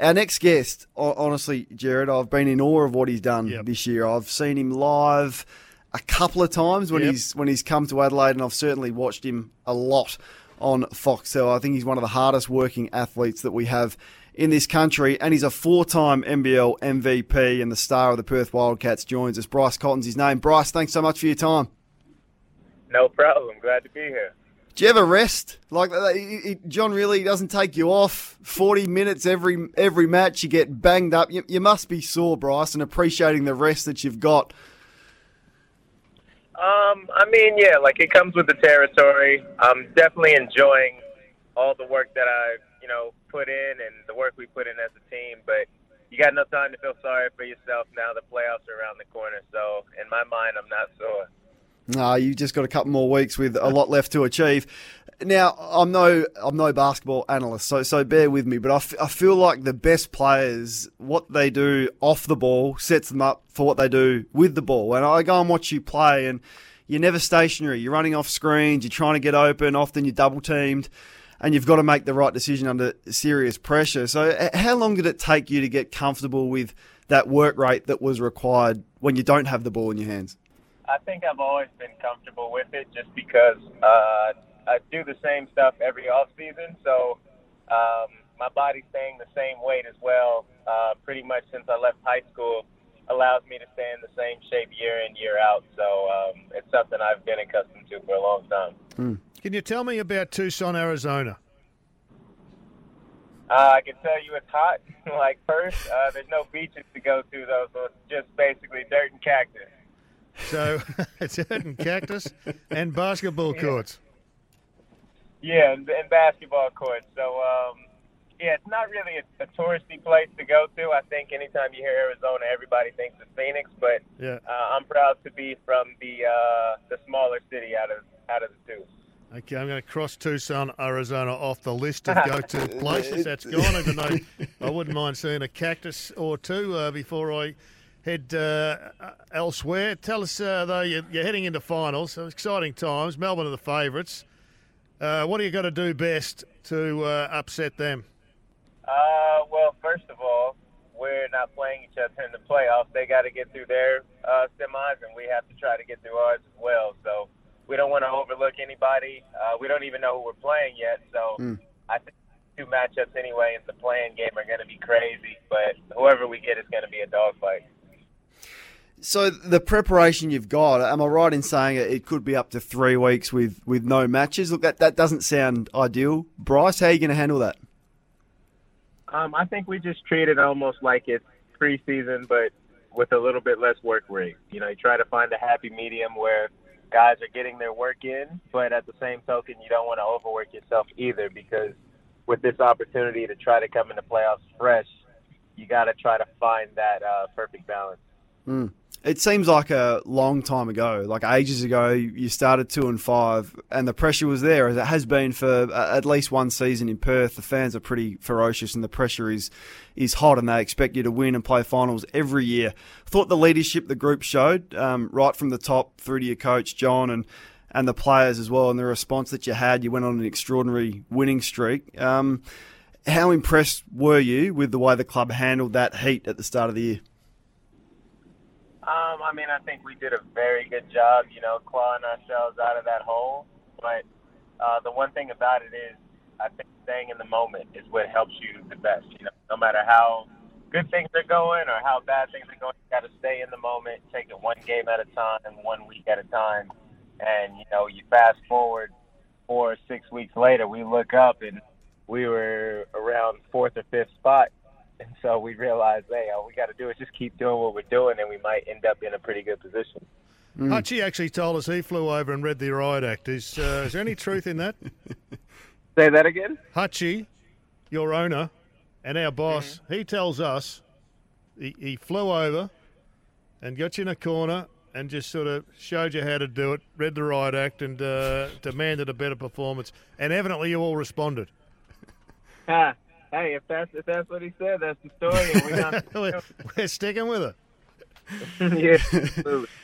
Our next guest, honestly, Jared, I've been in awe of what he's done Yep. this year. I've seen him live a couple of times when Yep. he's when he's come to Adelaide, and I've certainly watched him a lot on Fox. So I think he's one of the hardest working athletes that we have in this country, and he's a four-time NBL MVP and the star of the Perth Wildcats. Joins us. Bryce Cotton's his name. Bryce, thanks so much for your time. No problem. Glad to be here. Do you ever rest like he- John Rillie doesn't take you off. Forty minutes every every match, you get banged up. You, you must be sore, Bryce, and appreciating the rest that you've got. Um, I mean, yeah, like it comes with the territory. I'm definitely enjoying all the work that I, you know, put in and the work we put in as a team. But you got no time to feel sorry for yourself now. The playoffs are around the corner, so in my mind, I'm not sore. No, you just got a couple more weeks with a lot left to achieve. Now, I'm no I'm no basketball analyst, so so bear with me. But I, f- I feel like the best players, what they do off the ball, sets them up for what they do with the ball. And I go and watch you play, and you're never stationary. You're running off screens. You're trying to get open. Often you're double teamed, and you've got to make the right decision under serious pressure. So, how long did it take you to get comfortable with that work rate that was required when you don't have the ball in your hands? I think I've always been comfortable with it just because uh, I do the same stuff every off season. So um, my body's staying the same weight as well, uh, pretty much since I left high school, allows me to stay in the same shape year in, year out. So um, it's something I've been accustomed to for a long time. Can you tell me about Tucson, Arizona? Uh, I can tell you it's hot, like Perth. Uh, there's no beaches to go to, though, so it's just basically dirt and cactus. So it's and cactus and basketball courts. Yeah, and, and basketball courts. So, um, yeah, it's not really a, a touristy place to go to. I think anytime you hear Arizona, everybody thinks of Phoenix, but Yeah. uh, I'm proud to be from the uh, the smaller city out of out of the two. Okay, I'm going to cross Tucson, Arizona off the list of go-to places. That's gone, even though I wouldn't mind seeing a cactus or two uh, before I head uh, elsewhere. Tell us, uh, though, you're, you're heading into finals. So exciting times. Melbourne are the favourites. Uh, what are you got to do best to uh, upset them? Uh, well, first of all, we're not playing each other in the playoffs. They got to get through their uh, semis, and we have to try to get through ours as well. So we don't want to overlook anybody. Uh, we don't even know who we're playing yet. So I think two matchups anyway in the play-in game are going to be crazy. But whoever we get is going to be a dogfight. So the preparation you've got, am I right in saying it, could be up to three weeks with, with no matches? Look, that, that doesn't sound ideal. Bryce, how are you going to handle that? Um, I think we just treat it almost like it's preseason, but with a little bit less work rate. You know, you try to find a happy medium where guys are getting their work in, but at the same token, you don't want to overwork yourself either because with this opportunity to try to come into playoffs fresh, you got to try to find that uh, perfect balance. It seems like a long time ago, like ages ago, you started two and five, and the pressure was there, as it has been for uh, at least one season in Perth. The fans are pretty ferocious, and the pressure is is hot, and they expect you to win and play finals every year. Thought the leadership the group showed, um, right from the top through to your coach John and and the players as well, and the response that you had. You went on an extraordinary winning streak. Um, how impressed were you with the way the club handled that heat at the start of the year? Um, I mean, I think we did a very good job, you know, clawing ourselves out of that hole. But uh, the one thing about it is, I think staying in the moment is what helps you the best. You know, no matter how good things are going or how bad things are going, you got to stay in the moment, take it one game at a time, one week at a time. And you know, you fast forward four or six weeks later, we look up and we were around fourth or fifth spot. And so we realized, hey, all we got to do is just keep doing what we're doing, and we might end up in a pretty good position. Hutchie actually told us he flew over and read the riot act. Is, uh, is there any truth in that? Say that again. Hutchie, your owner, and our boss, he tells us he, he flew over and got you in a corner and just sort of showed you how to do it, read the riot act, and uh, demanded a better performance. And evidently, you all responded. Ha. Hey, if that's if that's what he said, that's the story. And we're not. we're, we're sticking with it. yeah, absolutely.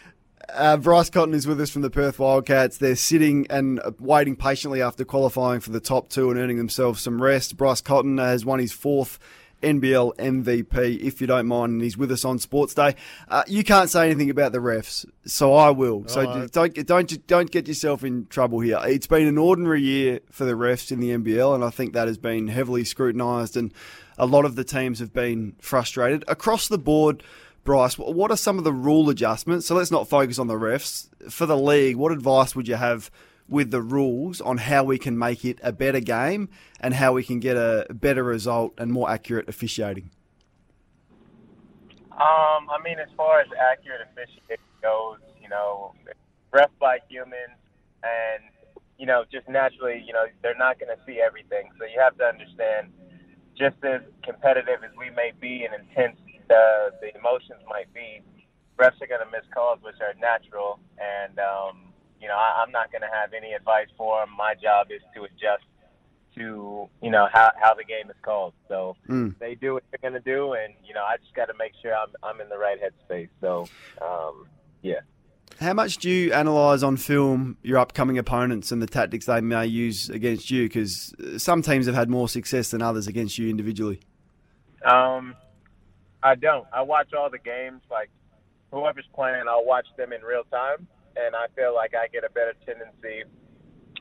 Uh, Bryce Cotton is with us from the Perth Wildcats. They're sitting and waiting patiently after qualifying for the top two and earning themselves some rest. Bryce Cotton has won his fourth NBL MVP, if you don't mind, and he's with us on Sports Day. Uh, you can't say anything about the refs, so I will. So Oh, don't don't don't get yourself in trouble here. It's been an ordinary year for the refs in the NBL, and I think that has been heavily scrutinised, and a lot of the teams have been frustrated across the board. Bryce, what are some of the rule adjustments? So let's not focus on the refs. For the league, what advice would you have with the rules on how we can make it a better game and how we can get a better result and more accurate officiating? Um, I mean, as far as accurate officiating goes, you know, ref by humans, and you know, just naturally, you know, they're not going to see everything. So you have to understand, just as competitive as we may be and intense the the emotions might be, refs are going to miss calls, which are natural. And um, know, I, I'm not going to have any advice for them. My job is to adjust to you know how how the game is called. So Mm. they do what they're going to do, and you know, I just got to make sure I'm I'm in the right headspace. So um, yeah. How much do you analyse on film your upcoming opponents and the tactics they may use against you? Because some teams have had more success than others against you individually. Um, I don't. I watch all the games. Like whoever's playing, I'll watch them in real time, and I feel like I get a better tendency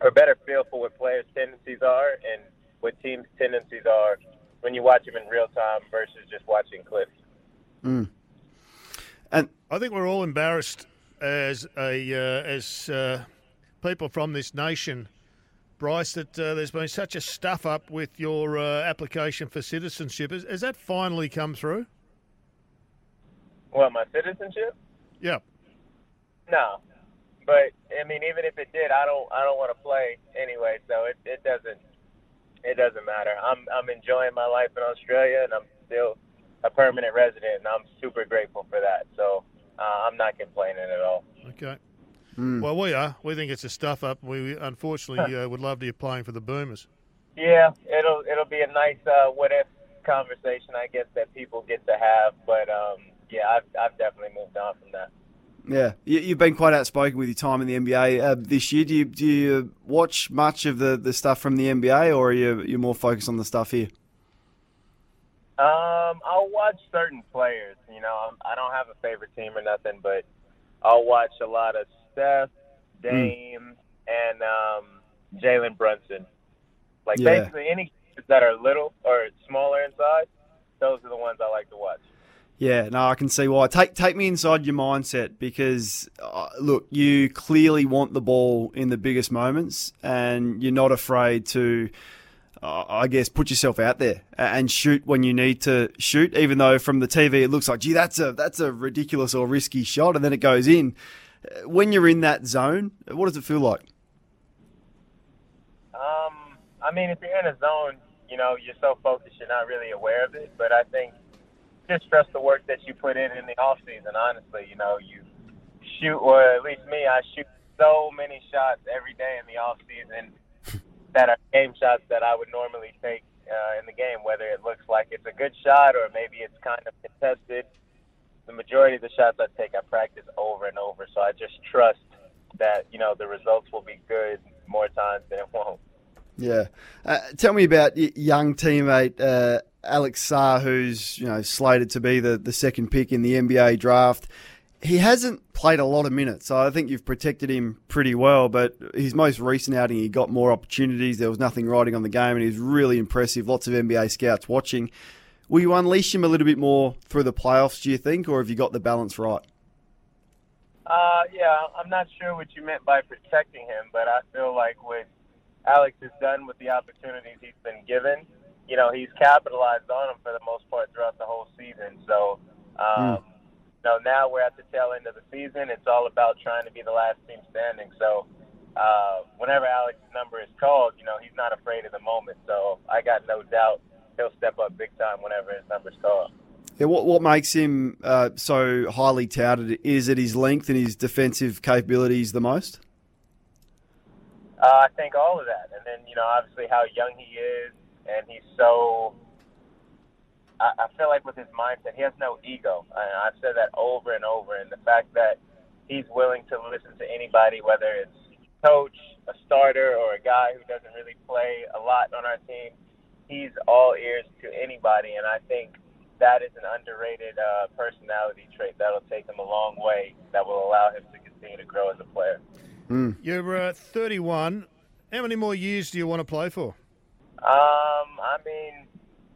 or better feel for what players' tendencies are and what teams' tendencies are when you watch them in real time versus just watching clips. Mm. And I think we're all embarrassed as a uh, as uh, people from this nation, Bryce, that uh, there's been such a stuff up with your uh, application for citizenship. Has, has that finally come through? Well, my citizenship? Yeah. No, but I mean, even if it did, I don't. I don't want to play anyway, so it, it doesn't. It doesn't matter. I'm I'm enjoying my life in Australia, and I'm still a permanent resident, and I'm super grateful for that. So uh, I'm not complaining at all. Okay. Mm. Well, we are. We think it's a stuff up. We unfortunately uh, would love to be playing for the Boomers. Yeah, it'll it'll be a nice uh, what if conversation, I guess, that people get to have. But um, yeah, I've I've definitely moved on from that. Yeah, you, you've been quite outspoken with your time in the NBA uh, this year. Do you, do you watch much of the, the stuff from the NBA, or are you you more focused on the stuff here? Um, I'll watch certain players. You know, I don't have a favorite team or nothing, but I'll watch a lot of Steph, Dame, and um, Jalen Brunson. Like Yeah. basically any that are little or smaller in size, those are the ones I like to watch. Yeah, no, I can see why. Take take me inside your mindset because uh, look, you clearly want the ball in the biggest moments, and you're not afraid to, uh, I guess, put yourself out there and shoot when you need to shoot. Even though from the TV it looks like, gee, that's a that's a ridiculous or risky shot, and then it goes in. Uh, When you're in that zone, what does it feel like? Um, I mean, if you're in a zone, you know, you're so focused, you're not really aware of it. But I think just trust the work that you put in in the off season. Honestly, you know, you shoot, or at least me, I shoot so many shots every day in the off season that are game shots that I would normally take uh, in the game. Whether it looks like it's a good shot or maybe it's kind of contested, the majority of the shots I take, I practice over and over. So I just trust that you know the results will be good more times than it won't. Yeah. Uh, tell me about y- young teammate uh, Alex Sarr, who's you know slated to be the, the second pick in the NBA draft. He hasn't played a lot of minutes, so I think you've protected him pretty well. But his most recent outing, he got more opportunities. There was nothing riding on the game, and he was really impressive. Lots of NBA scouts watching. Will you unleash him a little bit more through the playoffs, do you think, or have you got the balance right? Uh, yeah, I'm not sure what you meant by protecting him, but I feel like what Alex has done with the opportunities he's been given, you know, he's capitalized on them for the most part throughout the whole season. So, um, you know, now we're at the tail end of the season. It's all about trying to be the last team standing. So, uh, whenever Alex's number is called, you know, he's not afraid of the moment. So I got no doubt he'll step up big time whenever his number's called. Yeah, what what makes him uh, so highly touted? Is it his length and his defensive capabilities the most? Uh, I think all of that, and then you know, obviously how young he is, and he's so. I, I feel like with his mindset, he has no ego. I, I've said that over and over, and the fact that he's willing to listen to anybody, whether it's coach, a starter, or a guy who doesn't really play a lot on our team, he's all ears to anybody, and I think that is an underrated uh, personality trait that'll take him a long way. That will allow him to continue to grow as a player. Mm. You're uh, 31. How many more years do you want to play for? Um, I mean,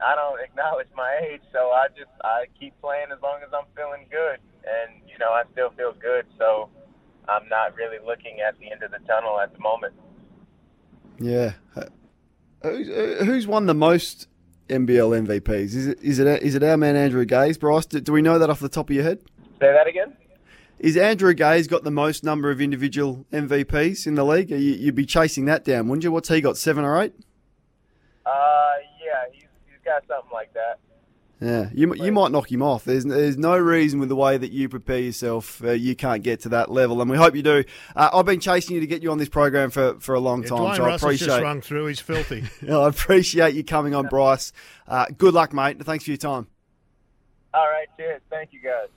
I don't acknowledge my age, so I just I keep playing as long as I'm feeling good, and you know I still feel good, so I'm not really looking at the end of the tunnel at the moment. Yeah. Who's, who's won the most NBL MVPs? Is it is it is it our man Andrew Gaze, Bryce? Do, do we know that off the top of your head? Say that again. Is Andrew Gaze got the most number of individual MVPs in the league? You, you'd be chasing that down, wouldn't you? What's he got? Seven or eight? Yeah, he's he's got something like that. Yeah, you you might knock him off. There's there's no reason with the way that you prepare yourself, uh, you can't get to that level, and we hope you do. Uh, I've been chasing you to get you on this program for, for a long Yeah, time, Dwayne so I Russell's appreciate just rung through. He's filthy. I appreciate you coming on, Bryce. Uh, good luck, mate. Thanks for your time. All right, cheers. Thank you, guys.